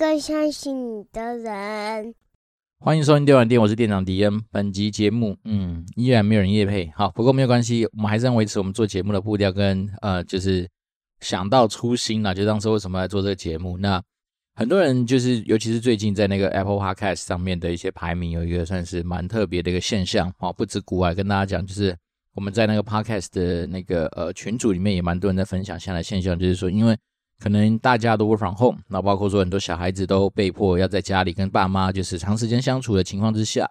更相信你的人。欢迎收听电玩店，我是店长迪恩。本集节目，嗯，依然没有人夜配，好，不过没有关系，我们还是要维持我们做节目的步调跟呃，就是想到初心啦，就当初为什么来做这个节目。那很多人就是，尤其是最近在那个 Apple Podcast 上面的一些排名，有一个算是蛮特别的一个现象，哦，不止国外，跟大家讲，就是我们在那个 Podcast 的那个呃群组里面也蛮多人在分享现在现象，就是说，因为可能大家都 work from home，那包括说很多小孩子都被迫要在家里跟爸妈就是长时间相处的情况之下，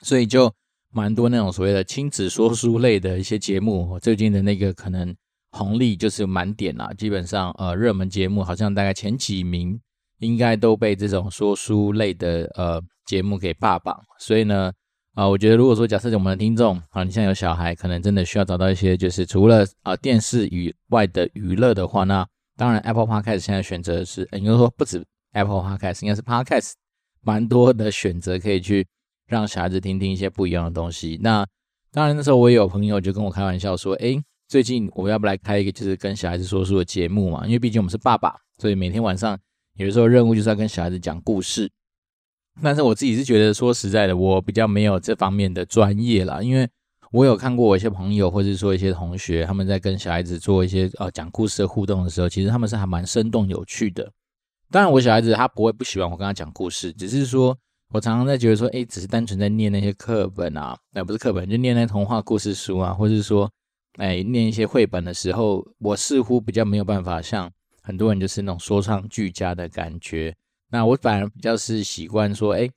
所以就蛮多那种所谓的亲子说书类的一些节目，最近的那个可能红利就是满点啦，基本上呃热门节目好像大概前几名应该都被这种说书类的呃节目给霸榜，所以呢啊、我觉得如果说假设我们的听众啊，你现在有小孩，可能真的需要找到一些就是除了啊、电视以外的娱乐的话，那当然，Apple Podcast 现在选择的是，应该说不止 Apple Podcast，应该是 Podcast 蛮多的选择，可以去让小孩子听听一些不一样的东西。那当然，那时候我也有朋友就跟我开玩笑说：“诶，最近我们要不来开一个就是跟小孩子说书的节目嘛？因为毕竟我们是爸爸，所以每天晚上有的时候任务就是要跟小孩子讲故事。但是我自己是觉得，说实在的，我比较没有这方面的专业啦，因为。我有看过我一些朋友，或者说一些同学，他们在跟小孩子做一些呃讲故事的互动的时候，其实他们是还蛮生动有趣的。当然，我小孩子他不会不喜欢我跟他讲故事，只是说我常常在觉得说，哎，只是单纯在念那些课本啊，那不是课本，就念那童话故事书啊，或者是说，哎，念一些绘本的时候，我似乎比较没有办法像很多人就是那种说唱俱佳的感觉。那我反而比较是习惯说，哎。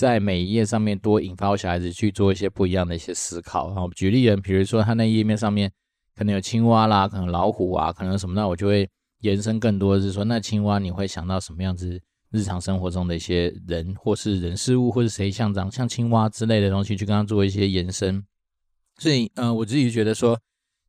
在每一页上面多引发我小孩子去做一些不一样的一些思考。然后举例人，比如说他那页面上面可能有青蛙啦，可能老虎啊，可能什么，那我就会延伸更多是说，那青蛙你会想到什么样子？日常生活中的一些人，或是人事物，或是谁像长像青蛙之类的东西，去跟他做一些延伸。所以，呃，我自己觉得说，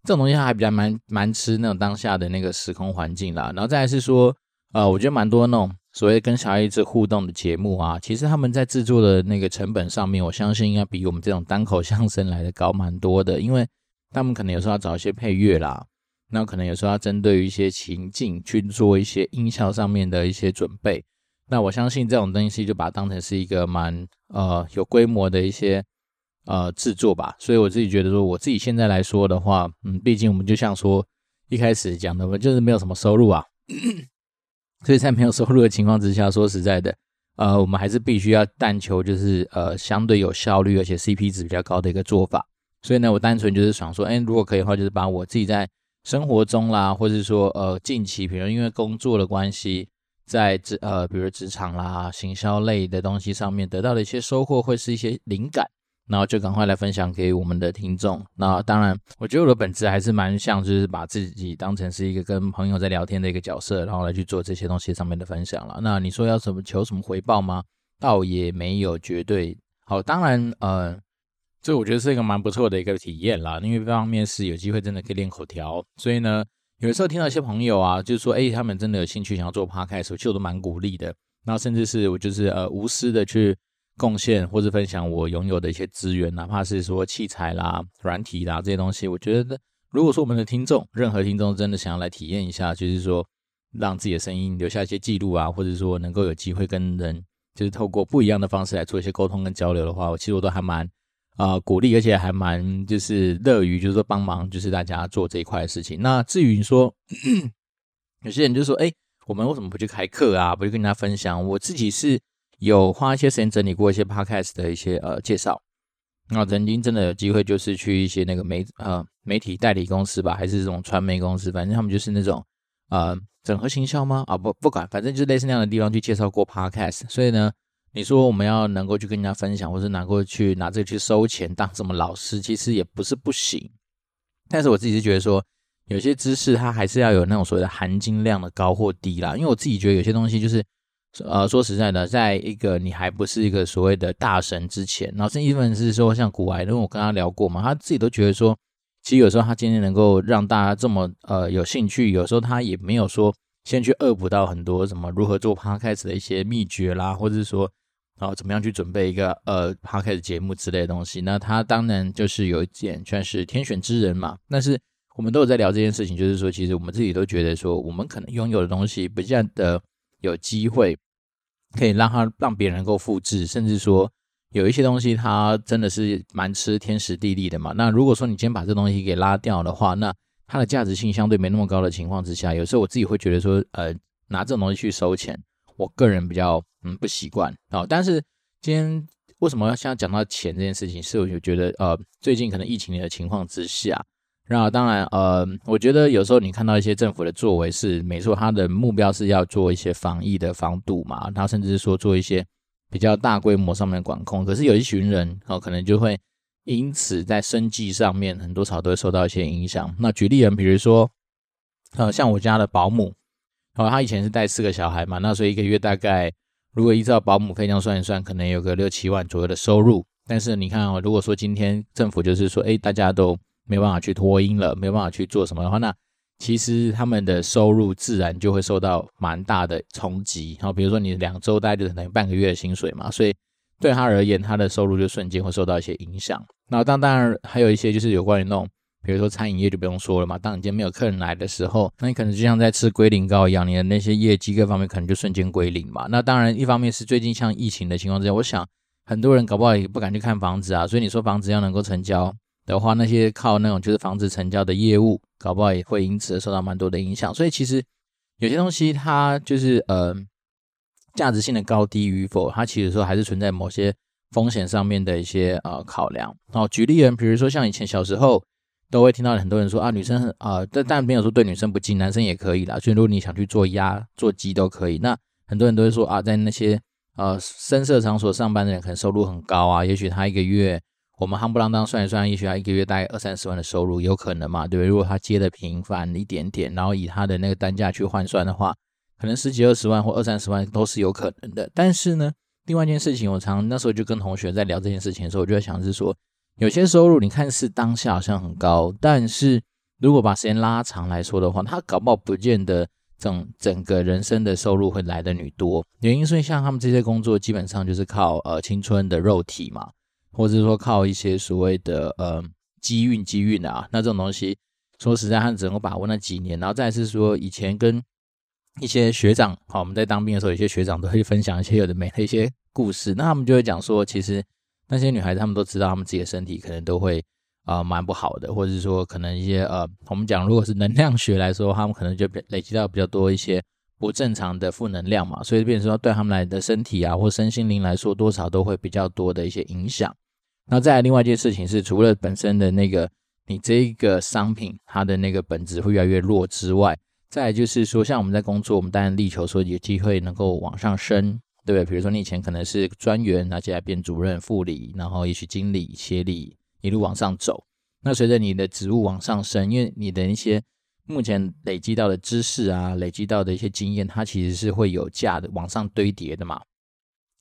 这种东西还比较蛮蛮吃那种当下的那个时空环境啦。然后再来是说，呃，我觉得蛮多那种。所谓跟小孩子互动的节目啊，其实他们在制作的那个成本上面，我相信应该比我们这种单口相声来的高蛮多的，因为他们可能有时候要找一些配乐啦，那可能有时候要针对于一些情境去做一些音效上面的一些准备。那我相信这种东西就把它当成是一个蛮呃有规模的一些呃制作吧。所以我自己觉得说，我自己现在来说的话，嗯，毕竟我们就像说一开始讲的，我就是没有什么收入啊。所以在没有收入的情况之下，说实在的，呃，我们还是必须要但求就是呃相对有效率而且 CP 值比较高的一个做法。所以呢，我单纯就是想说，哎，如果可以的话，就是把我自己在生活中啦，或者说呃近期，比如因为工作的关系，在职呃比如职场啦、行销类的东西上面得到的一些收获，会是一些灵感。然后就赶快来分享给我们的听众。那当然，我觉得我的本质还是蛮像，就是把自己当成是一个跟朋友在聊天的一个角色，然后来去做这些东西上面的分享了。那你说要什么求什么回报吗？倒也没有绝对。好，当然，呃，这我觉得是一个蛮不错的一个体验啦。因为一方面是有机会真的可以练口条，所以呢，有的时候听到一些朋友啊，就是说，哎，他们真的有兴趣想要做 podcast，其实我都蛮鼓励的。然后甚至是我就是呃无私的去。贡献或者分享我拥有的一些资源，哪怕是说器材啦、软体啦这些东西，我觉得如果说我们的听众，任何听众真的想要来体验一下，就是说让自己的声音留下一些记录啊，或者说能够有机会跟人，就是透过不一样的方式来做一些沟通跟交流的话，我其实我都还蛮啊、鼓励，而且还蛮就是乐于就是说帮忙，就是大家做这一块的事情。那至于说 有些人就说，哎，我们为什么不去开课啊？不去跟大家分享？我自己是。有花一些时间整理过一些 podcast 的一些呃介绍，那曾经真的有机会就是去一些那个媒呃媒体代理公司吧，还是这种传媒公司，反正他们就是那种呃整合行销吗？啊不不管，反正就类似那样的地方去介绍过 podcast。所以呢，你说我们要能够去跟人家分享，或是能够去拿这个去收钱当什么老师，其实也不是不行。但是我自己是觉得说，有些知识它还是要有那种所谓的含金量的高或低啦，因为我自己觉得有些东西就是。呃，说实在的，在一个你还不是一个所谓的大神之前，然后这一部分是说像古埃，因为我跟他聊过嘛，他自己都觉得说，其实有时候他今天能够让大家这么呃有兴趣，有时候他也没有说先去恶补到很多什么如何做 podcast 的一些秘诀啦，或者是说然后怎么样去准备一个呃 podcast 节目之类的东西。那他当然就是有一点算是天选之人嘛，但是我们都有在聊这件事情，就是说，其实我们自己都觉得说，我们可能拥有的东西不见得有机会可以让他让别人能够复制，甚至说有一些东西它真的是蛮吃天时地利的嘛。那如果说你今天把这东西给拉掉的话，那它的价值性相对没那么高的情况之下，有时候我自己会觉得说，呃，拿这种东西去收钱，我个人比较嗯不习惯啊。但是今天为什么要现在讲到钱这件事情，是我就觉得呃，最近可能疫情的情况之下。那当然，呃，我觉得有时候你看到一些政府的作为是没错，他的目标是要做一些防疫的防堵嘛，他甚至是说做一些比较大规模上面的管控。可是有一群人哦，可能就会因此在生计上面很多少都会受到一些影响。那举例人，比如说，呃，像我家的保姆，哦，他以前是带四个小孩嘛，那所以一个月大概如果依照保姆费这样算一算，可能有个六七万左右的收入。但是你看哦，如果说今天政府就是说，哎，大家都没办法去脱音了，没办法去做什么的话，那其实他们的收入自然就会受到蛮大的冲击。然后比如说你两周大概就等于半个月的薪水嘛，所以对他而言，他的收入就瞬间会受到一些影响。那当当然还有一些就是有关于那种，比如说餐饮业就不用说了嘛。当你今天没有客人来的时候，那你可能就像在吃龟苓膏一样，你的那些业绩各方面可能就瞬间归零嘛。那当然一方面是最近像疫情的情况之下，我想很多人搞不好也不敢去看房子啊，所以你说房子要能够成交。的话，那些靠那种就是房子成交的业务，搞不好也会因此而受到蛮多的影响。所以其实有些东西它就是呃价值性的高低与否，它其实说还是存在某些风险上面的一些呃考量。哦举例人，比如说像以前小时候都会听到很多人说啊，女生很啊，但、但没有说对女生不敬，男生也可以啦。所以如果你想去做鸭、做鸡都可以。那很多人都会说啊，在那些呃声色场所上班的人，可能收入很高啊，也许他一个月。我们夯不啷当算一算，也许他一个月大概二三十万的收入，有可能嘛？对不对？如果他接的频繁一点点，然后以他的那个单价去换算的话，可能十几二十万或二三十万都是有可能的。但是呢，另外一件事情，我常那时候就跟同学在聊这件事情的时候，我就在想是说，有些收入你看是当下好像很高，但是如果把时间拉长来说的话，他搞不好不见得整整个人生的收入会来得女多。原因是像他们这些工作，基本上就是靠呃青春的肉体嘛。或者说靠一些所谓的呃机运机运啊，那这种东西说实在，他只能够把握那几年。然后再是说，以前跟一些学长，好，我们在当兵的时候，有些学长都会分享一些有的没的一些故事。那他们就会讲说，其实那些女孩子，她们都知道，她们自己的身体可能都会啊、蛮不好的，或者是说，可能一些呃，我们讲如果是能量学来说，他们可能就累积到比较多一些不正常的负能量嘛，所以变成说对他们来的身体啊，或身心灵来说，多少都会比较多的一些影响。那再来另外一件事情是，除了本身的那个你这一个商品它的那个本质会越来越弱之外，再就是说，像我们在工作，我们当然力求说有机会能够往上升，对不对？比如说你以前可能是专员，那接下来变主任、副理，然后也许经理、协理，一路往上走。那随着你的职务往上升，因为你的一些目前累积到的知识啊，累积到的一些经验，它其实是会有价的往上堆叠的嘛。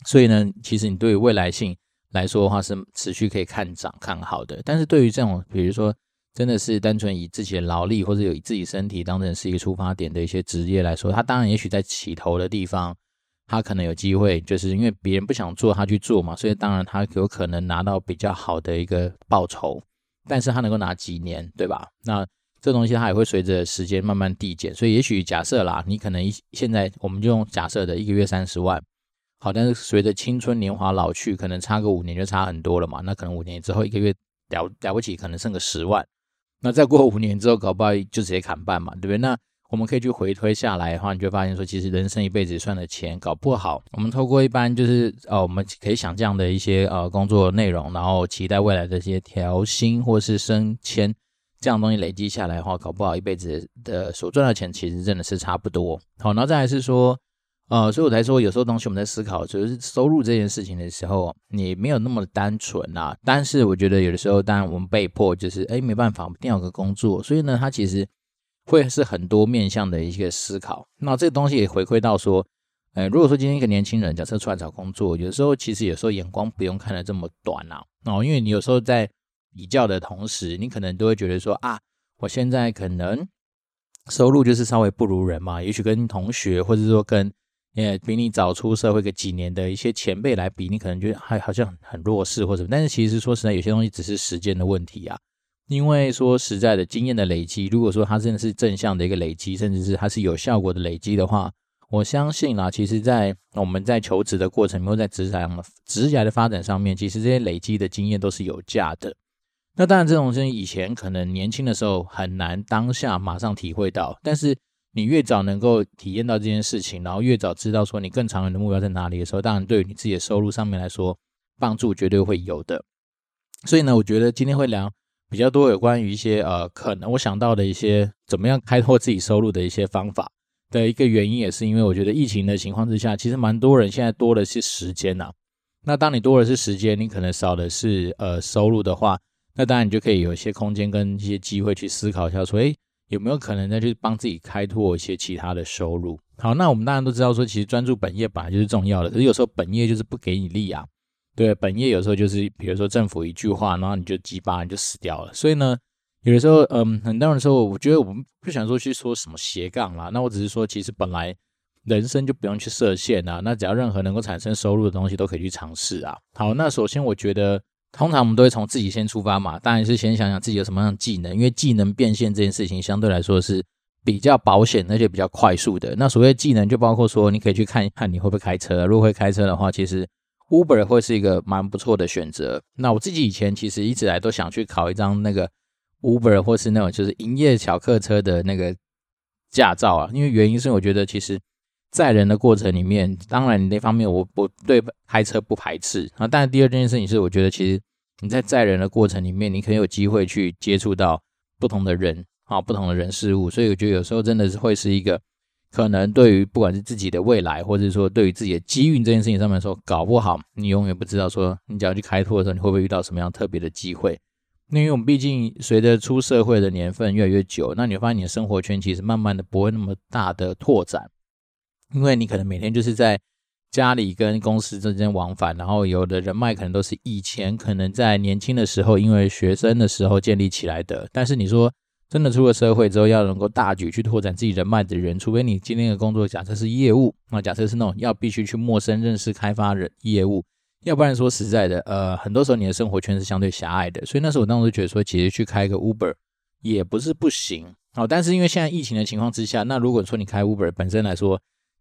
所以呢，其实你对于未来性。来说的话是持续可以看涨看好的，但是对于这种比如说真的是单纯以自己的劳力或者有以自己身体当成是一个出发点的一些职业来说，他当然也许在起头的地方，他可能有机会，就是因为别人不想做，他去做嘛，所以当然他有可能拿到比较好的一个报酬，但是他能够拿几年，对吧？那这东西它也会随着时间慢慢递减，所以也许假设啦，你可能一现在我们就用假设的一个月三十万。好，但是随着青春年华老去，可能差个五年就差很多了嘛。那可能五年之后一个月了了不起，可能剩个十万。那再过五年之后，搞不好就直接砍半嘛，对不对？那我们可以去回推下来的话，你就发现说，其实人生一辈子赚的钱，搞不好我们透过一般就是呃，我们可以想这样的一些呃工作内容，然后期待未来的一些调薪或是升迁这样东西累积下来的话，搞不好一辈子的所赚的钱其实真的是差不多。好，然后再来是说。呃，所以我才说，有时候东西我们在思考，就是收入这件事情的时候，你没有那么单纯啊。但是我觉得有的时候，当然我们被迫就是，哎，没办法，一定要有个工作。所以呢，它其实会是很多面向的一个思考。那这个东西也回馈到说，呃，如果说今天一个年轻人假设出来找工作，有时候其实有时候眼光不用看得这么短啊。哦，因为你有时候在比较的同时，你可能都会觉得说，啊，我现在可能收入就是稍微不如人嘛，也许跟同学或者说跟也比你早出社会个几年的一些前辈来比，你可能觉得还好像很弱势或者什么，但是其实说实在，有些东西只是时间的问题啊。因为说实在的，经验的累积，如果说它真的是正向的一个累积，甚至是它是有效果的累积的话，我相信啦，其实，在我们在求职的过程，或在职场、职业的发展上面，其实这些累积的经验都是有价的。那当然，这种事情以前可能年轻的时候很难当下马上体会到，但是你越早能够体验到这件事情，然后越早知道说你更长远的目标在哪里的时候，当然对于你自己的收入上面来说，帮助绝对会有的。所以呢，我觉得今天会聊比较多有关于一些呃，可能我想到的一些怎么样开拓自己收入的一些方法的一个原因，也是因为我觉得疫情的情况之下，其实蛮多人现在多的是时间呐、啊。那当你多的是时间，你可能少的是呃收入的话。那当然，你就可以有一些空间跟一些机会去思考一下，说，诶，有没有可能再去帮自己开拓一些其他的收入？好，那我们当然都知道，说其实专注本业本来就是重要的，可是有时候本业就是不给你力啊。对，本业有时候就是，比如说政府一句话，然后你就鸡巴，你就死掉了。所以呢，有的时候，嗯，很多人说，我觉得我们不想说去说什么斜杠啦，那我只是说，其实本来人生就不用去设限啊，那只要任何能够产生收入的东西都可以去尝试啊。好，那首先我觉得。通常我们都会从自己先出发嘛，当然是先想想自己有什么样的技能，因为技能变现这件事情相对来说是比较保险而且比较快速的。那所谓技能就包括说，你可以去看一看你会不会开车，如果会开车的话，其实 Uber 会是一个蛮不错的选择。那我自己以前其实一直来都想去考一张那个 Uber 或是那种就是营业小客车的那个驾照啊，因为原因是我觉得其实。载人的过程里面，当然你那方面我我对开车不排斥啊。但是第二件事情是，我觉得其实你在载人的过程里面，你可以有机会去接触到不同的人啊，不同的人事物。所以我觉得有时候真的是会是一个可能对于不管是自己的未来，或者说对于自己的机运这件事情上面说，搞不好你永远不知道说你只要去开拓的时候，你会不会遇到什么样特别的机会。那因为我们毕竟随着出社会的年份越来越久，那你会发现你的生活圈其实慢慢的不会那么大的拓展。因为你可能每天就是在家里跟公司之间往返，然后有的人脉可能都是以前可能在年轻的时候，因为学生的时候建立起来的。但是你说真的出了社会之后，要能够大举去拓展自己人脉的人，除非你今天的工作假设是业务，那假设是那种要必须去陌生认识开发人业务，要不然说实在的，呃，很多时候你的生活圈是相对狭隘的。所以那时候我当时觉得说，其实去开一个 Uber 也不是不行。哦，但是因为现在疫情的情况之下，那如果说你开 Uber 本身来说，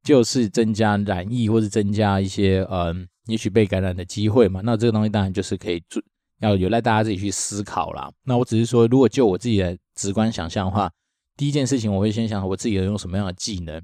就是增加染疫，或是增加一些嗯，也许被感染的机会嘛。那这个东西当然就是可以做，要有赖大家自己去思考啦。那我只是说，如果就我自己的直观想象的话，第一件事情我会先想我自己要用什么样的技能，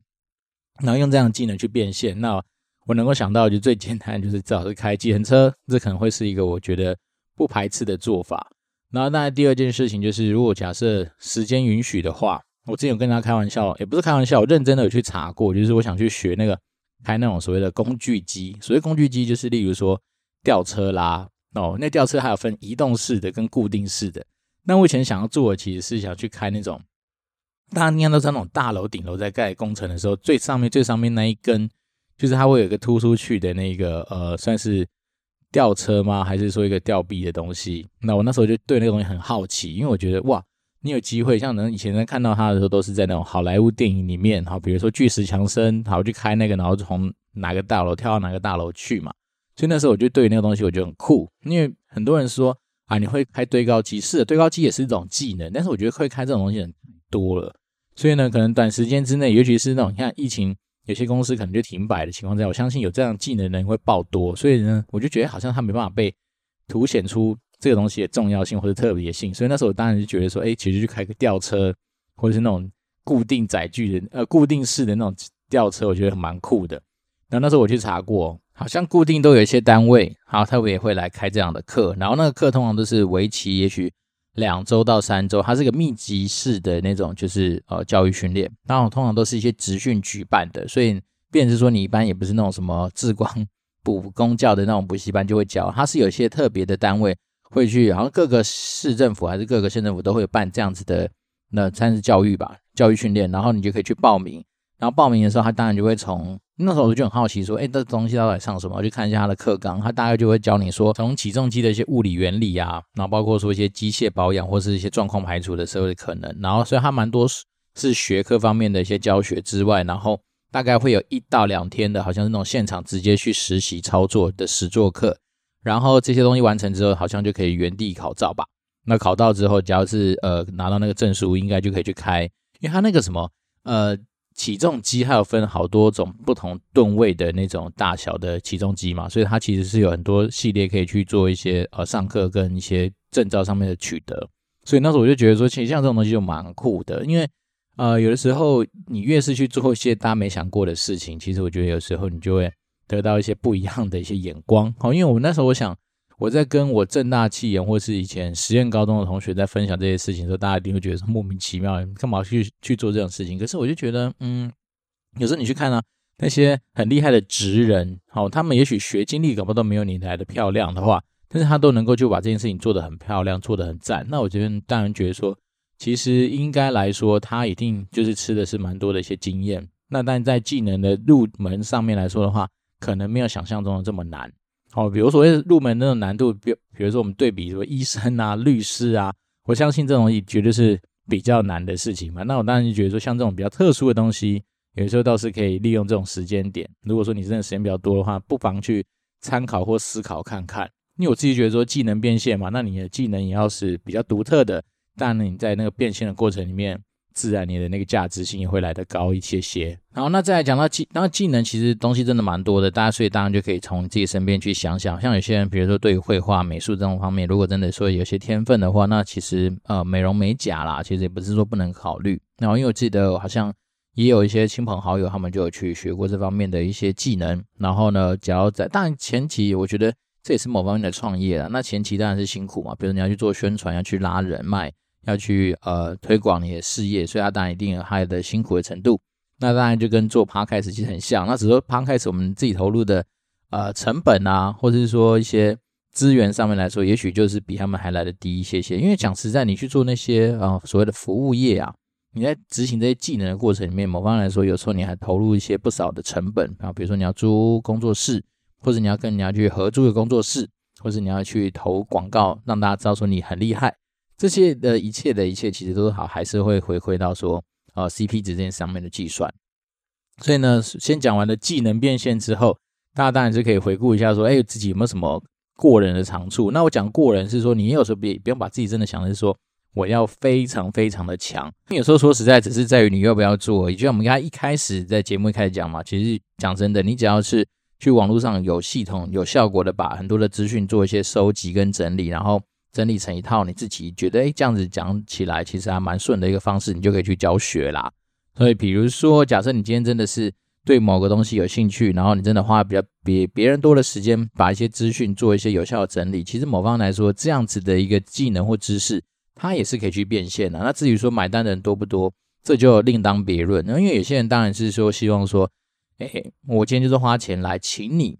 然后用这样的技能去变现。那我能够想到就最简单，就是至少是开计程车，这可能会是一个我觉得不排斥的做法。然后那第二件事情就是，如果假设时间允许的话。我之前有跟他开玩笑，也不是开玩笑，我认真的有去查过，就是我想去学那个开那种所谓的工具机。所谓工具机，就是例如说吊车啦，哦，那吊车还有分移动式的跟固定式的。那我以前想要做的，其实是想去开那种，大家应该都知道那种大楼顶楼在盖工程的时候，最上面最上面那一根，就是它会有一个突出去的那个呃，算是吊车吗？还是说一个吊臂的东西？那我那时候就对那个东西很好奇，因为我觉得哇。你有机会，像能以前在看到他的时候，都是在那种好莱坞电影里面，好，比如说巨石强森，好去开那个，然后从哪个大楼跳到哪个大楼去嘛。所以那时候我就对那个东西我觉得很酷，因为很多人说啊，你会开堆高机，是的，堆高机也是一种技能，但是我觉得会开这种东西很多了。所以呢，可能短时间之内，尤其是那种像疫情，有些公司可能就停摆的情况下，我相信有这样技能的人会爆多。所以呢，我就觉得好像他没办法被凸显出。这个东西的重要性或者特别性，所以那时候我当然就觉得说，哎，其实去开个吊车，或者是那种固定载具的，呃，固定式的那种吊车，我觉得蛮酷的。然后那时候我去查过，好像固定都有一些单位，好，他们也会来开这样的课。然后那个课通常都是为期也许两周到三周，它是个密集式的那种，就是呃教育训练。然后通常都是一些职训举办的，所以便是说你一般也不是那种什么志光补公教的那种补习班就会教，它是有一些特别的单位。会去，好像各个市政府还是各个县政府都会有办这样子的，那算是教育吧，教育训练，然后你就可以去报名。然后报名的时候，他当然就会从那时候我就很好奇说，哎，这东西到底上什么？我去看一下他的课纲，他大概就会教你说，从起重机的一些物理原理啊，然后包括说一些机械保养或是一些状况排除的时候的可能。然后所以他蛮多是学科方面的一些教学之外，然后大概会有一到两天的，好像是那种现场直接去实习操作的实作课。然后这些东西完成之后，好像就可以原地考照吧。那考到之后，只要是呃拿到那个证书，应该就可以去开，因为它那个什么呃起重机，还有分好多种不同吨位的那种大小的起重机嘛，所以它其实是有很多系列可以去做一些呃上课跟一些证照上面的取得。所以那时候我就觉得说，其实像这种东西就蛮酷的，因为呃有的时候你越是去做一些大家没想过的事情，其实我觉得有时候你就会得到一些不一样的一些眼光。好，因为我那时候我想我在跟我正大企研或是以前实验高中的同学在分享这些事情的时候，大家一定会觉得莫名其妙，干嘛去去做这种事情？可是我就觉得，嗯，有时候你去看啊，那些很厉害的职人，好，他们也许学经历搞不好都没有你来的漂亮的话。但是他都能够就把这件事情做得很漂亮，做得很赞。那我觉得当然觉得说，其实应该来说，他一定就是吃的是蛮多的一些经验。那但在技能的入门上面来说的话，可能没有想象中的这么难。好，比如所谓入门那种难度，比比如说我们对比说医生啊、律师啊，我相信这种也绝对是比较难的事情嘛。那我当然就觉得说，像这种比较特殊的东西，有时候倒是可以利用这种时间点。如果说你真的时间比较多的话，不妨去参考或思考看看。因为我自己觉得说技能变现嘛，那你的技能也要是比较独特的，但你在那个变现的过程里面，自然你的那个价值性也会来得高一些些。好，那再来讲到技，那技能其实东西真的蛮多的，大家所以当然就可以从自己身边去想想，像有些人，比如说对于绘画、美术这种方面，如果真的说有些天分的话，那其实呃美容美甲啦，其实也不是说不能考虑。然后因为我记得好像也有一些亲朋好友，他们就有去学过这方面的一些技能。然后呢，只要在当然前期，我觉得。这也是某方面的创业了。那前期当然是辛苦嘛，比如你要去做宣传，要去拉人脉，要去呃推广你的事业，所以它当然一定有它的辛苦的程度。那当然就跟做 p o d c a s 其实很像。那只是说 Podcast 我们自己投入的呃成本啊，或者是说一些资源上面来说，也许就是比他们还来得低一些些。因为讲实在，你去做那些、呃、所谓的服务业啊，你在执行这些技能的过程里面，某方来说，有时候你还投入一些不少的成本啊，比如说你要租工作室。或者你要跟人家去合租的工作室，或者你要去投广告，让大家知道说你很厉害，这些的一切的一切其实都好，还是会回归到说，呃，CP 值这上面的计算。所以呢，先讲完了技能变现之后，大家当然是可以回顾一下说，哎，自己有没有什么过人的长处？那我讲过人是说，你有时候别不用把自己真的想的是说，我要非常非常的强。有时候说实在，只是在于你要不要做。也就像我们刚才一开始在节目一开始讲嘛，其实讲真的，你只要是。去网络上有系统、有效果的把很多的资讯做一些收集跟整理，然后整理成一套你自己觉得诶这样子讲起来其实还蛮顺的一个方式，你就可以去教学啦。所以比如说，假设你今天真的是对某个东西有兴趣，然后你真的花比较比别人多的时间把一些资讯做一些有效的整理，其实某方来说，这样子的一个技能或知识，它也是可以去变现的。那至于说买单的人多不多，这就另当别论。那因为有些人当然是说希望说。哎，我今天就是花钱来请你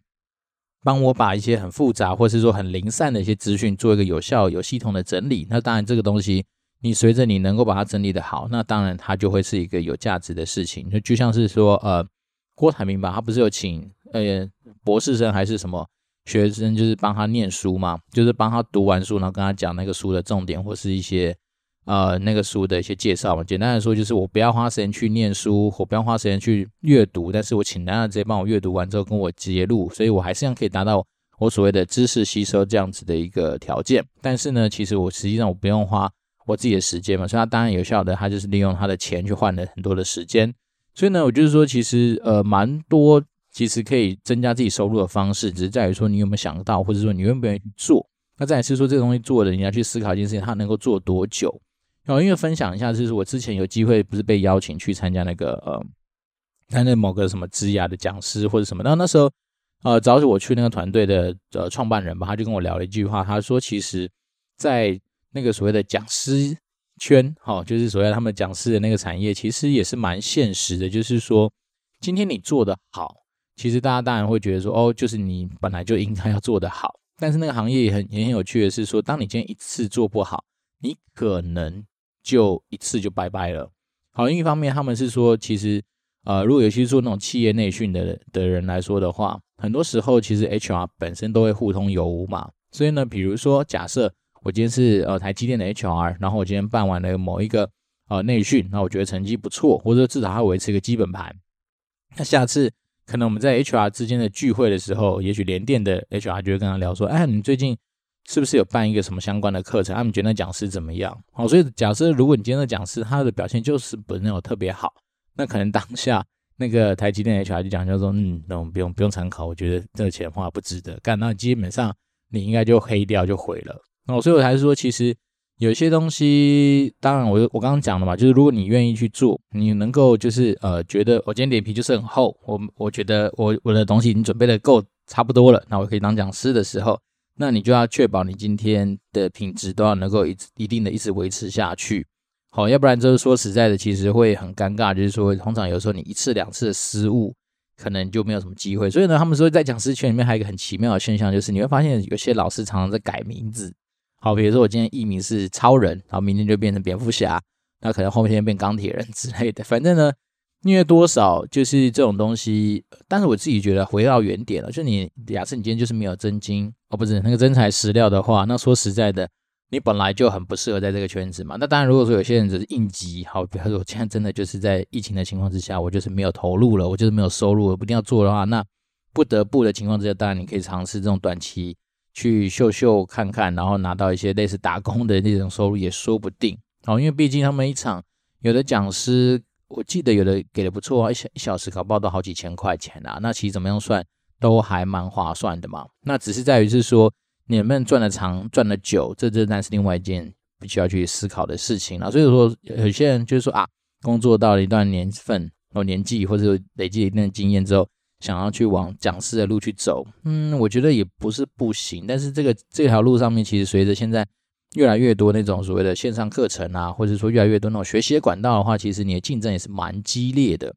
帮我把一些很复杂或是说很零散的一些资讯做一个有效、有系统的整理。那当然，这个东西你随着你能够把它整理得好，那当然它就会是一个有价值的事情。就就像是说，呃，郭台铭吧，他不是有请呃博士生还是什么学生，就是帮他念书嘛，就是帮他读完书，然后跟他讲那个书的重点或是一些。呃，那个书的一些介绍嘛，简单来说就是我不要花时间去念书，我不要花时间去阅读，但是我请大家直接帮我阅读完之后跟我截录，所以我还是样可以达到我所谓的知识吸收这样子的一个条件。但是呢，其实我实际上我不用花我自己的时间嘛，所以他当然有效的，他就是利用他的钱去换了很多的时间。所以呢，我就是说，其实呃蛮多，其实可以增加自己收入的方式，只是在于说你有没有想到，或者说你愿不愿意去做。那再来是说这个东西做的，你要去思考一件事情，它能够做多久。哦，因为分享一下，就是我之前有机会不是被邀请去参加那个呃，参加某个什么职涯的讲师或者什么，然后那时候呃，找我去那个团队的呃创办人吧，他就跟我聊了一句话，他说其实，在那个所谓的讲师圈，哈、哦，就是所谓他们讲师的那个产业，其实也是蛮现实的，就是说今天你做得好，其实大家当然会觉得说，哦，就是你本来就应该要做得好，但是那个行业也很也很有趣的是说，当你今天一次做不好，你可能就一次就拜拜了。好，另一方面，他们是说，其实，呃，如果尤其是做那种企业内训的的人来说的话，很多时候其实 HR 本身都会互通有无嘛。所以呢，比如说，假设我今天是呃台积电的 HR，然后我今天办完了某一个呃内训，那我觉得成绩不错，或者至少还维持一个基本盘。那下次可能我们在 HR 之间的聚会的时候，也许联电的 HR 就会跟他聊说，哎，你最近是不是有办一个什么相关的课程？他们觉得那讲师怎么样？好，所以假设如果你今天的讲师他的表现就是不那种特别好，那可能当下那个台积电 HR 就讲，就说嗯，那我们不用不用参考，我觉得这个钱花不值得干。那基本上你应该就黑掉就毁了。哦，所以我还是说，其实有些东西，当然我我刚刚讲了嘛，就是如果你愿意去做，你能够就是呃觉得我今天脸皮就是很厚，我我觉得我我的东西已经准备的够差不多了，那我可以当讲师的时候。那你就要确保你今天的品质都要能够一一定的一直维持下去，好，要不然就是说实在的，其实会很尴尬。就是说，通常有时候你一次两次的失误，可能就没有什么机会。所以呢，他们说在讲师圈里面还有一个很奇妙的现象，就是你会发现有些老师常常在改名字。好，比如说我今天艺名是超人，然后明天就变成蝙蝠侠，那可能后天变钢铁人之类的。反正呢。因为多少就是这种东西，但是我自己觉得回到原点了，就你假设你今天就是没有真金哦，不是那个真材实料的话，那说实在的，你本来就很不适合在这个圈子嘛。那当然，如果说有些人只是应急，好，比如说我现在真的就是在疫情的情况之下，我就是没有投入了，我就是没有收入，我不一定要做的话，那不得不的情况之下，当然你可以尝试这种短期去秀秀看看，然后拿到一些类似打工的那种收入也说不定。好，因为毕竟他们一场有的讲师。我记得有的给的不错啊，一小一小时搞不好都好几千块钱啊，那其实怎么样算都还蛮划算的嘛。那只是在于是说，你们赚的长赚的久，这这当然是另外一件必须要去思考的事情了。所以说，有些人就是说啊，工作到了一段年份或年纪，或者累积一定的经验之后，想要去往讲师的路去走，嗯，我觉得也不是不行。但是这个这条路上面，其实随着现在。越来越多那种所谓的线上课程啊，或者说越来越多那种学习的管道的话，其实你的竞争也是蛮激烈的。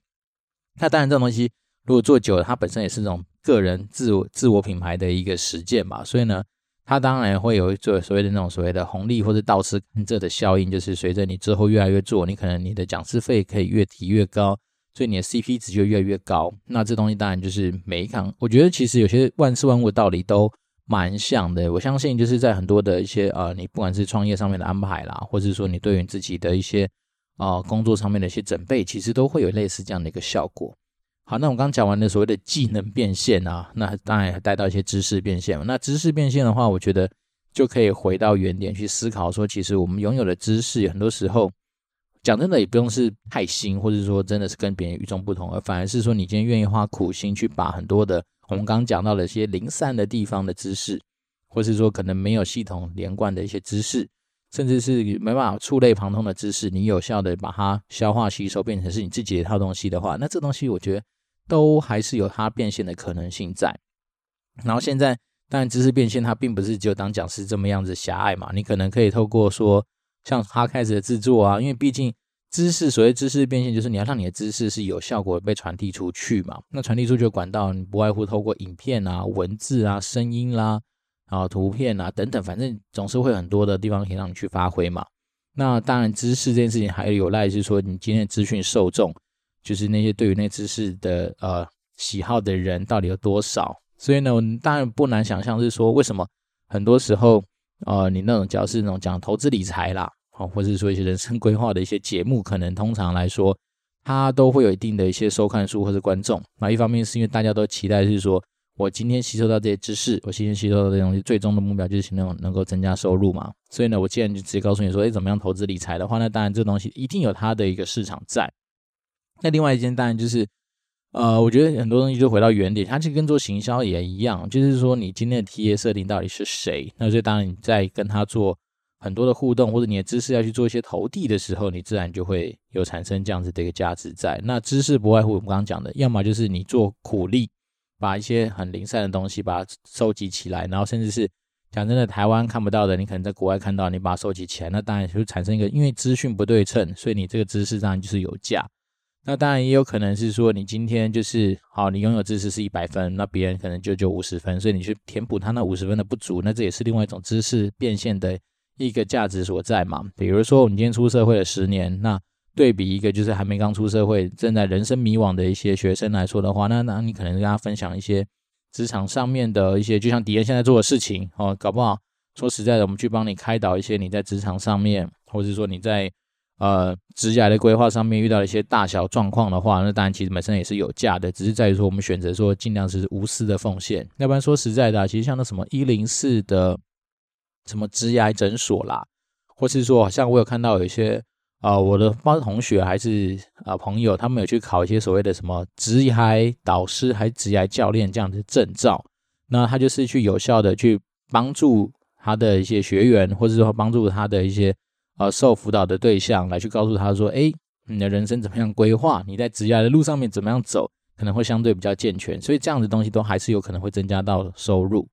那当然，这种东西如果做久了，它本身也是这种个人自我自我品牌的一个实践嘛。所以呢，它当然会有做所谓的那种所谓的红利或者倒吃甘蔗的效应，就是随着你之后越来越做，你可能你的讲师费可以越提越高，所以你的 CP 值就越来越高。那这东西当然就是每一行，我觉得其实有些万事万物的道理都。蛮像的，我相信就是在很多的一些呃，你不管是创业上面的安排啦，或者说你对于自己的一些啊、工作上面的一些准备，其实都会有类似这样的一个效果。好，那我刚讲完的所谓的技能变现啊，那当然还带到一些知识变现嘛。那知识变现的话，我觉得就可以回到原点去思考说，其实我们拥有的知识，很多时候讲真的也不用是太新，或者说真的是跟别人与众不同，而反而是说你今天愿意花苦心去把很多的。我们刚刚讲到了一些零散的地方的知识，或是说可能没有系统连贯的一些知识，甚至是没办法触类旁通的知识，你有效的把它消化吸收，变成是你自己的一套东西的话，那这东西我觉得都还是有它变现的可能性在。然后现在当然知识变现它并不是只有当讲师这么样子狭隘嘛，你可能可以透过说像他开始的制作啊，因为毕竟。知识，所谓知识变现，就是你要让你的知识是有效果被传递出去嘛。那传递出去的管道，你不外乎透过影片啊、文字啊、声音啦、啊、图片啊等等，反正总是会很多的地方可以让你去发挥嘛。那当然，知识这件事情还有赖是说，你今天的资讯受众，就是那些对于那知识的呃喜好的人到底有多少。所以呢，当然不难想象是说，为什么很多时候呃，你那种只要是那种讲投资理财啦。哦，或者是说一些人生规划的一些节目，可能通常来说，它都会有一定的一些收看数或者观众。那一方面是因为大家都期待是说，我今天吸收到这些知识，我今天吸收到这些东西，最终的目标就是能能够增加收入嘛。所以呢，我既然就直接告诉你说，哎，怎么样投资理财的话，那当然这东西一定有它的一个市场在。那另外一件当然就是，呃，我觉得很多东西就回到原点，它其实跟做行销也一样，就是说你今天的 TA 设定到底是谁？那所以当然你在跟他做。很多的互动，或者你的知识要去做一些投递的时候，你自然就会有产生这样子的一个价值在。那知识不外乎我们刚刚讲的，要么就是你做苦力，把一些很零散的东西把它收集起来，然后甚至是讲真的，台湾看不到的，你可能在国外看到，你把它收集起来，那当然就产生一个，因为资讯不对称，所以你这个知识当然就是有价。那当然也有可能是说，你今天就是好，你拥有知识是一百分，那别人可能就就五十分，所以你去填补他那五十分的不足，那这也是另外一种知识变现的。一个价值所在嘛，比如说我们今天出社会了十年，那对比一个就是还没刚出社会、正在人生迷惘的一些学生来说的话，那那你可能跟他分享一些职场上面的一些，就像迪恩现在做的事情哦，搞不好说实在的，我们去帮你开导一些你在职场上面，或者说你在呃职业的规划上面遇到一些大小状况的话，那当然其实本身也是有价的，只是在于说我们选择说尽量是无私的奉献，要不然说实在的，其实像那什么一零四的。什么职癌诊所啦，或是说，像我有看到有一些啊、我的班同学还是啊、朋友，他们有去考一些所谓的什么职癌导师，还是职癌教练这样的证照。那他就是去有效的去帮助他的一些学员，或者说帮助他的一些呃受辅导的对象，来去告诉他说，哎，你的人生怎么样规划？你在职涯的路上面怎么样走，可能会相对比较健全。所以这样的东西都还是有可能会增加到收入。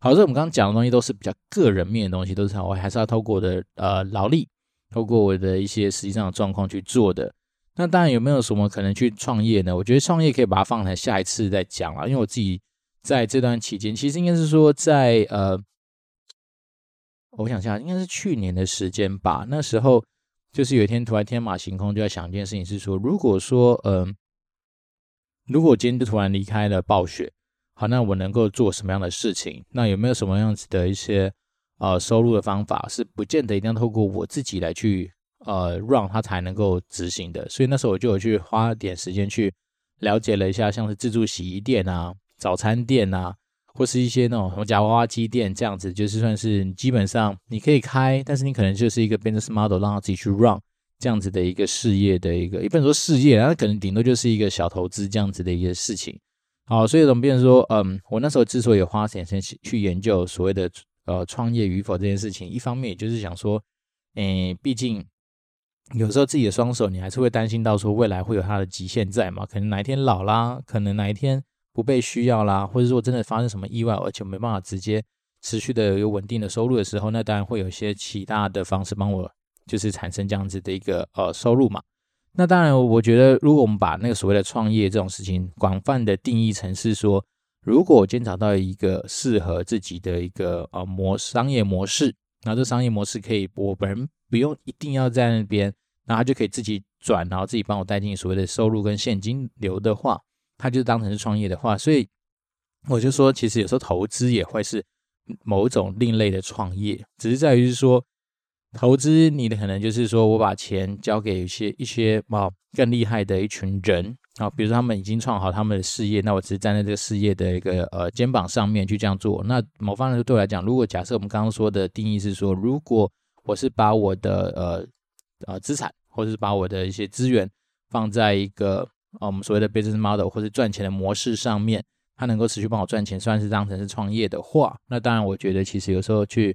好，所以我们刚刚讲的东西都是比较个人面的东西，都是我还是要透过我的呃劳力，透过我的一些实际上的状况去做的。那当然有没有什么可能去创业呢？我觉得创业可以把它放在下一次再讲了，因为我自己在这段期间，其实应该是说在呃，我想一下，应该是去年的时间吧。那时候就是有一天突然天马行空，就在想一件事情，是说如果说嗯、呃，如果今天就突然离开了暴雪。好，那我能够做什么样的事情？那有没有什么样子的一些呃收入的方法，是不见得一定要透过我自己来去呃让它才能够执行的？所以那时候我就有去花点时间去了解了一下，像是自助洗衣店啊、早餐店啊，或是一些那种什么夹娃娃机店这样子，就是算是基本上你可以开，但是你可能就是一个 business model，让他自己去 run 这样子的一个事业的一个，也不能说事业，它可能顶多就是一个小投资这样子的一个事情。好，所以怎么变说，嗯，我那时候之所以花钱先去研究所谓的呃创业与否这件事情，一方面也就是想说，诶，毕竟有时候自己的双手，你还是会担心到说未来会有它的极限在嘛，可能哪一天老啦，可能哪一天不被需要啦，或者说真的发生什么意外，而且没办法直接持续的有稳定的收入的时候，那当然会有一些其他的方式帮我，就是产生这样子的一个呃收入嘛。那当然，我觉得如果我们把那个所谓的创业这种事情广泛的定义成是说，如果我今天找到一个适合自己的一个呃模商业模式，然后这商业模式可以我本人不用一定要在那边，然后他就可以自己转，然后自己帮我带进所谓的收入跟现金流的话，他就当成是创业的话，所以我就说，其实有时候投资也会是某种另类的创业，只是在于是说。投资你的可能就是说，我把钱交给一些一些啊更厉害的一群人啊，比如说他们已经创好他们的事业，那我只是站在这个事业的一个呃肩膀上面去这样做。那某方面对我来讲，如果假设我们刚刚说的定义是说，如果我是把我的呃呃资产或者是把我的一些资源放在一个啊我们所谓的 business model 或者赚钱的模式上面，它能够持续帮我赚钱，算是当成是创业的话，那当然我觉得其实有时候去。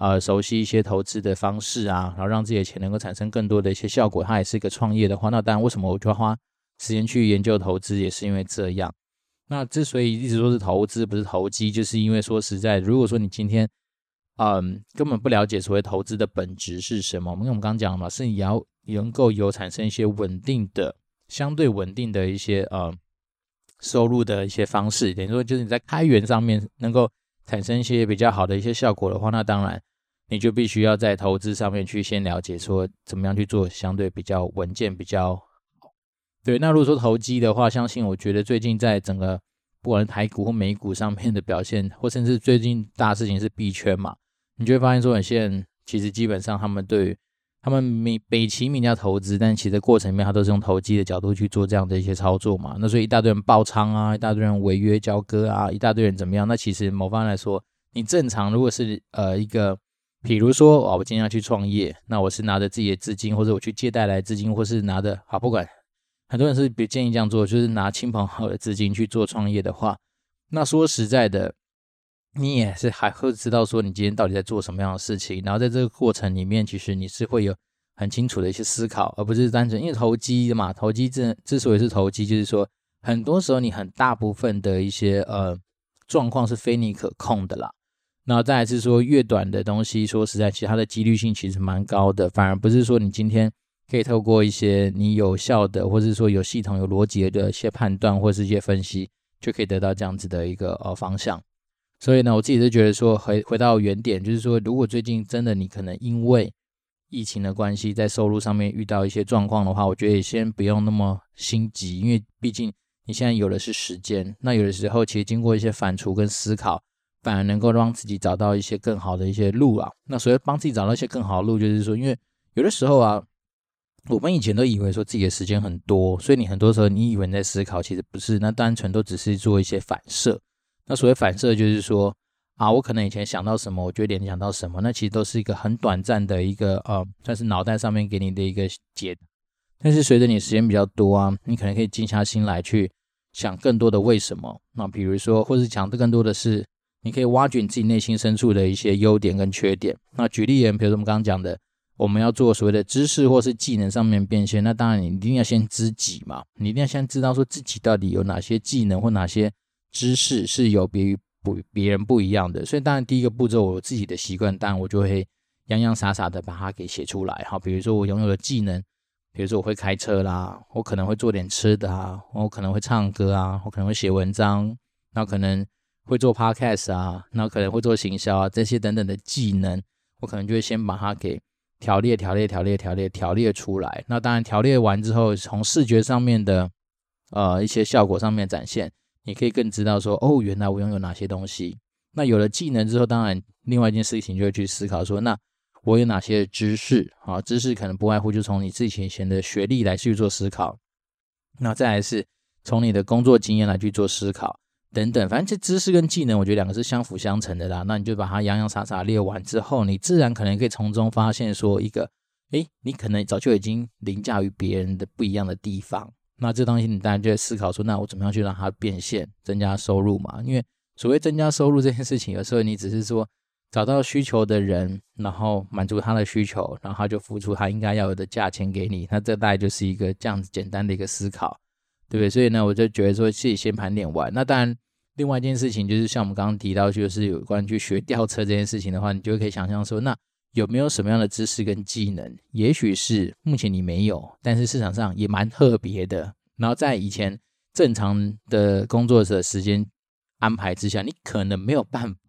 呃，熟悉一些投资的方式啊，然后让自己的钱能够产生更多的一些效果，它也是一个创业的话，那当然为什么我就要花时间去研究投资，也是因为这样。那之所以一直说是投资不是投机，就是因为说实在，如果说你今天嗯根本不了解所谓投资的本质是什么，因为我们刚刚讲了嘛，是你要能够有产生一些稳定的、相对稳定的一些呃收入的一些方式，等于说就是你在开源上面能够产生一些比较好的一些效果的话，那当然。你就必须要在投资上面去先了解，说怎么样去做相对比较稳健、比较。对，那如果说投机的话，相信我觉得最近在整个不管是台股或美股上面的表现，或甚至最近大事情是币圈嘛，你就会发现说，有些人其实基本上他们对他们美美其名叫投资，但其实过程里面他都是用投机的角度去做这样的一些操作嘛。那所以一大堆人爆仓啊，一大堆人违约交割啊，一大堆人怎么样？那其实某方来说，你正常如果是呃一个。比如说，哦，我今天要去创业，那我是拿着自己的资金，或者我去借贷来资金，或是拿着，好，不管，很多人是比建议这样做，就是拿亲朋好友的资金去做创业的话，那说实在的，你也是还会知道说你今天到底在做什么样的事情，然后在这个过程里面，其实你是会有很清楚的一些思考，而不是单纯因为投机嘛，投机之之所以是投机，就是说很多时候你很大部分的一些呃状况是非你可控的啦。那再来是说，越短的东西，说实在，其实它的几率性其实蛮高的，反而不是说你今天可以透过一些你有效的，或者是说有系统、有逻辑的一些判断或是一些分析，就可以得到这样子的一个呃方向。所以呢，我自己是觉得说，回回到原点，就是说，如果最近真的你可能因为疫情的关系，在收入上面遇到一些状况的话，我觉得也先不用那么心急，因为毕竟你现在有的是时间。那有的时候，其实经过一些反刍跟思考。反而能够让自己找到一些更好的一些路啊。那所以帮自己找到一些更好的路，就是说，因为有的时候啊，我们以前都以为说自己的时间很多，所以你很多时候你以为你在思考，其实不是，那单纯都只是做一些反射。那所谓反射，就是说啊，我可能以前想到什么，我就联想到什么，那其实都是一个很短暂的一个呃，算是脑袋上面给你的一个解。但是随着你时间比较多啊，你可能可以静下心来去想更多的为什么。那比如说，或是讲的更多的是，你可以挖掘你自己内心深处的一些优点跟缺点。那举例而言，比如说我们刚刚讲的，我们要做所谓的知识或是技能上面变现，那当然你一定要先知己嘛，你一定要先知道说自己到底有哪些技能或哪些知识是有别于不别人不一样的。所以当然第一个步骤，我自己的习惯，当然我就会洋洋洒洒的把它给写出来。好，比如说我拥有的技能。比如说我会开车啦，我可能会做点吃的啊，我可能会唱歌啊，我可能会写文章，那可能会做 podcast 啊，然后可能会做行销啊，这些等等的技能，我可能就会先把它给条列、条列、条列、条列、条列出来。那当然条列完之后，从视觉上面的呃一些效果上面展现，你可以更知道说，哦，原来我拥有哪些东西。那有了技能之后，当然另外一件事情就会去思考说，那。我有哪些知识啊？知识可能不外乎就从你自己以前的学历来去做思考，那再来是从你的工作经验来去做思考等等。反正这知识跟技能，我觉得两个是相辅相成的啦。那你就把它洋洋洒洒列完之后，你自然可能可以从中发现说一个，诶，你可能早就已经凌驾于别人的不一样的地方。那这东西你当然就会思考说，那我怎么样去让它变现，增加收入嘛？因为所谓增加收入这件事情，有时候你只是说。找到需求的人，然后满足他的需求，然后他就付出他应该要有的价钱给你。那这大概就是一个这样子简单的一个思考，对不对？所以呢，我就觉得说自己先盘点完。那当然，另外一件事情就是像我们刚刚提到，就是有关去学吊车这件事情的话，你就可以想象说，那有没有什么样的知识跟技能，也许是目前你没有，但是市场上也蛮特别的。然后在以前正常的工作的时间安排之下，你可能没有办法。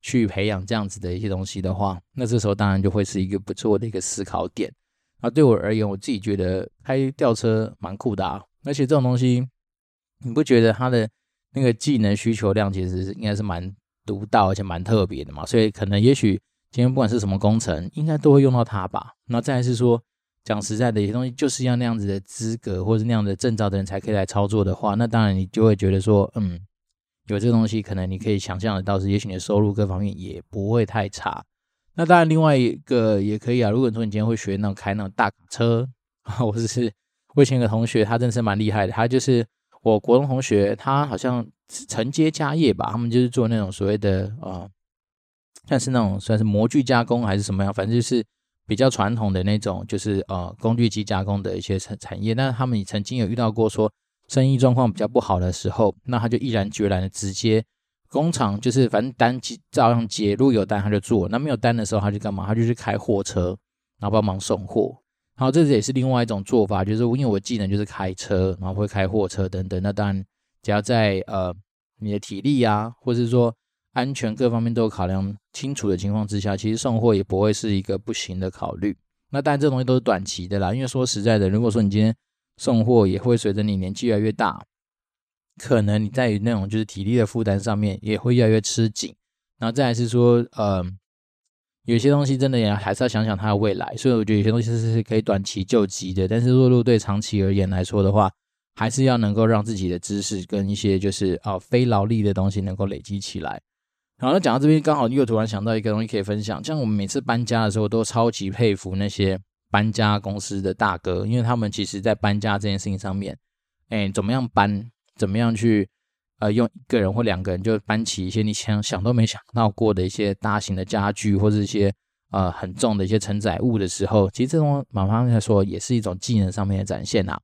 去培养这样子的一些东西的话，那这时候当然就会是一个不错的一个思考点。啊，对我而言，我自己觉得开吊车蛮酷的啊，而且这种东西，你不觉得它的那个技能需求量其实应该是蛮独到而且蛮特别的嘛？所以可能也许今天不管是什么工程，应该都会用到它吧。那再来是说，讲实在的，一些东西就是要那样子的资格或者那样的证照的人才可以来操作的话，那当然你就会觉得说，嗯。有这东西，可能你可以想象得到是，也许你的收入各方面也不会太差。那当然，另外一个也可以啊。如果说你今天会学那种开那种大卡车，或者是我以前有个同学，他真的是蛮厉害的。他就是我国中同学，他好像承接家业吧，他们就是做那种所谓的啊，像是那种算是模具加工还是什么样，反正就是比较传统的那种，就是呃工具机加工的一些产产业。但是他们也曾经有遇到过说。生意状况比较不好的时候，那他就毅然决然的直接工厂，就是反正单接照样接，如果有单他就做，那没有单的时候他就干嘛？他就去开货车，然后帮忙送货。然后这也是另外一种做法，就是因为我技能就是开车，然后会开货车等等。那当然，只要在呃你的体力啊，或是说安全各方面都有考量清楚的情况之下，其实送货也不会是一个不行的考虑。那当然这东西都是短期的啦，因为说实在的，如果说你今天送货也会随着你年纪越来越大，可能你在于那种就是体力的负担上面也会越来越吃紧。然后再来是说，呃，有些东西真的也还是要想想它的未来。所以我觉得有些东西是可以短期救急的，但是若若对长期而言来说的话，还是要能够让自己的知识跟一些就是啊、非劳力的东西能够累积起来。然后讲到这边，刚好又突然想到一个东西可以分享，像我们每次搬家的时候，都超级佩服那些。搬家公司的大哥，因为他们其实在搬家这件事情上面，哎，怎么样搬，怎么样去，呃，用一个人或两个人就搬起一些你想想都没想到过的一些大型的家具，或者一些呃很重的一些承载物的时候，其实这种马上来说也是一种技能上面的展现呐。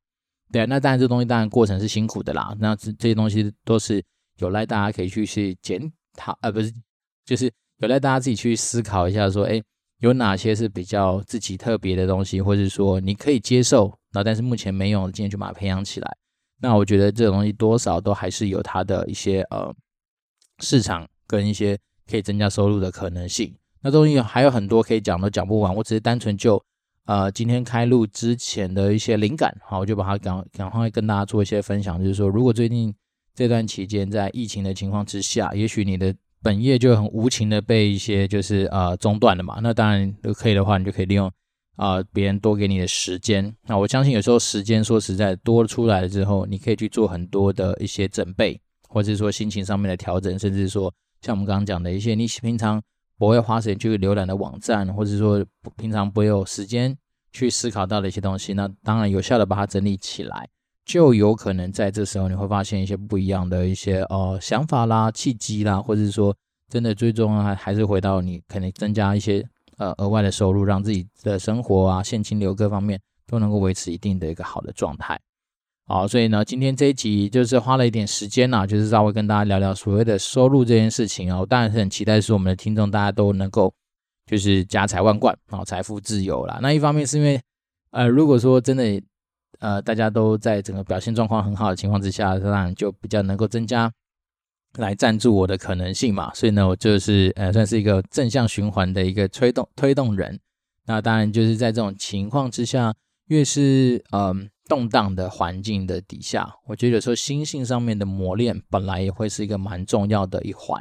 对，那当然这东西当然过程是辛苦的啦，那这这些东西都是有赖大家可以去去检讨，呃，不是，就是有赖大家自己去思考一下，说，哎。有哪些是比较自己特别的东西，或者说你可以接受，那但是目前没有，今天就把它培养起来。那我觉得这种东西多少都还是有它的一些呃市场跟一些可以增加收入的可能性。那东西还有很多可以讲都讲不完，我只是单纯就呃今天开录之前的一些灵感，好，我就把它赶赶快跟大家做一些分享，就是说如果最近这段期间在疫情的情况之下，也许你的。本业就很无情的被一些就是呃中断了嘛，那当然可以的话，你就可以利用啊别人多给你的时间。那我相信有时候时间说实在多出来了之后，你可以去做很多的一些准备，或者说心情上面的调整，甚至说像我们刚刚讲的一些你平常不会花时间去浏览的网站，或者说平常不会有时间去思考到的一些东西，那当然有效的把它整理起来，就有可能在这时候你会发现一些不一样的一些呃想法啦、契机啦，或者是说真的最终还还是回到你可能增加一些呃额外的收入，让自己的生活啊、现金流各方面都能够维持一定的一个好的状态。好，所以呢，今天这一集就是花了一点时间呐，就是稍微跟大家聊聊所谓的收入这件事情啊。我当然是很期待，是我们的听众大家都能够就是家财万贯啊，财富自由啦。那一方面是因为，呃，如果说真的，呃，大家都在整个表现状况很好的情况之下，当然就比较能够增加来赞助我的可能性嘛。所以呢，我就是呃，算是一个正向循环的一个推动推动人。那当然就是在这种情况之下，越是嗯。呃动荡的环境的底下，我觉得有时候心性上面的磨练本来也会是一个蛮重要的一环。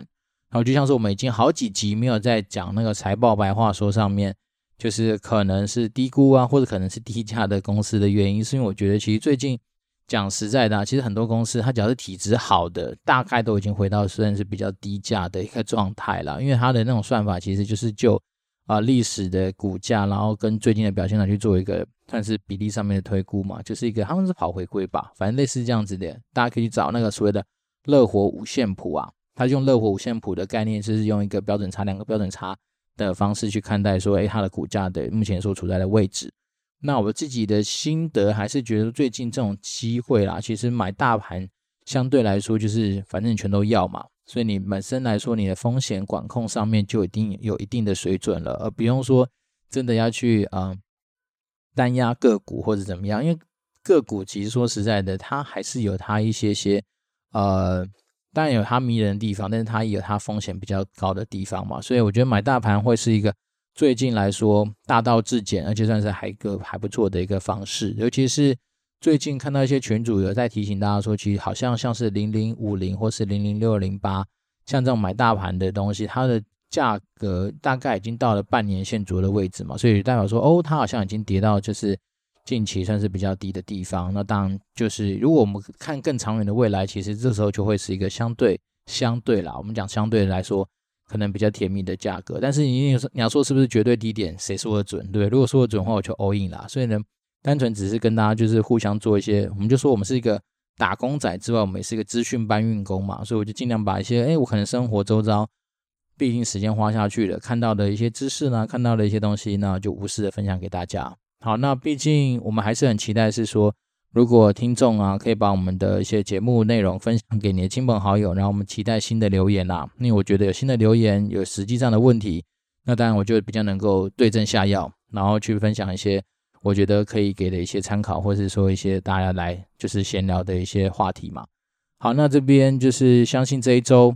然后就像是我们已经好几集没有在讲那个财报白话说上面，就是可能是低估啊，或者可能是低价的公司的原因，是因为我觉得其实最近讲实在的啊，其实很多公司它只要是体质好的，大概都已经回到算是比较低价的一个状态了，因为它的那种算法其实就是就。啊，历史的股价，然后跟最近的表现来去做一个算是比例上面的推估嘛，就是一个他们是跑回归吧，反正类似这样子的，大家可以去找那个所谓的乐活五线谱啊，他用乐活五线谱的概念，就是用一个标准差、两个标准差的方式去看待说，哎，它的股价的目前所处在的位置。那我自己的心得还是觉得最近这种机会啦，其实买大盘相对来说就是反正全都要嘛。所以你本身来说，你的风险管控上面就已经有一定的水准了，而不用说真的要去啊、单押个股或者怎么样，因为个股其实说实在的，它还是有它一些些呃，当然有它迷人的地方，但是它也有它风险比较高的地方嘛。所以我觉得买大盘会是一个最近来说大道至简，而且算是还一个还不错的一个方式，尤其是。最近看到一些群主有在提醒大家说，其实好像像是零零五零或是零零六零八，像这种买大盘的东西，它的价格大概已经到了半年线左右的位置嘛，所以代表说，哦，它好像已经跌到就是近期算是比较低的地方。那当然就是如果我们看更长远的未来，其实这时候就会是一个相对相对啦，我们讲相对来说可能比较甜蜜的价格。但是你你要说是不是绝对低点，谁说的准？对？如果说的准的话，我就 all in 啦。所以呢。单纯只是跟大家就是互相做一些，我们就说我们是一个打工仔之外，我们也是一个资讯搬运工嘛，所以我就尽量把一些，哎，我可能生活周遭，毕竟时间花下去了，看到的一些知识呢，看到的一些东西，呢就无私的分享给大家。好，那毕竟我们还是很期待是说，如果听众啊，可以把我们的一些节目内容分享给你的亲朋好友，然后我们期待新的留言啦，因为我觉得有新的留言，有实际上的问题，那当然我就比较能够对症下药，然后去分享一些。我觉得可以给的一些参考，或是说一些大家来就是闲聊的一些话题嘛。好，那这边就是相信这一周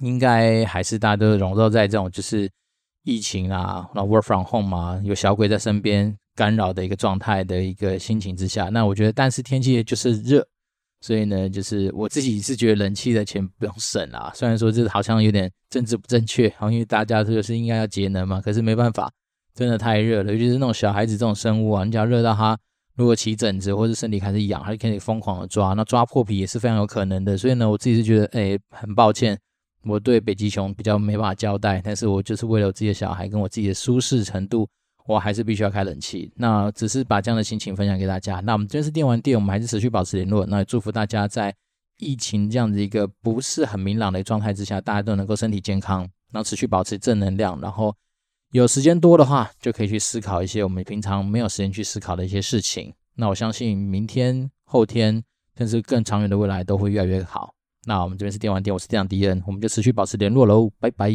应该还是大家都笼罩在这种就是疫情啊，然后 work from home 嘛，有小鬼在身边干扰的一个状态的一个心情之下。那我觉得，但是天气就是热，所以呢，就是我自己是觉得冷气的钱不用省啦。虽然说这好像有点政治不正确，好，因为大家就是应该要节能嘛，可是没办法。真的太热了，尤其是那种小孩子这种生物啊，你只要热到他，如果起疹子或者身体开始痒，他就可以疯狂的抓，那抓破皮也是非常有可能的。所以呢，我自己是觉得，哎，很抱歉，我对北极熊比较没办法交代，但是我就是为了我自己的小孩跟我自己的舒适程度，我还是必须要开冷气。那只是把这样的心情分享给大家。那我们这次电玩店，我们还是持续保持联络。那也祝福大家在疫情这样子一个不是很明朗的状态之下，大家都能够身体健康，然后持续保持正能量，然后。有时间多的话，就可以去思考一些我们平常没有时间去思考的一些事情。那我相信明天、后天，甚至更长远的未来都会越来越好。那我们这边是电玩店，我是店长迪恩，我们就持续保持联络喽，拜拜。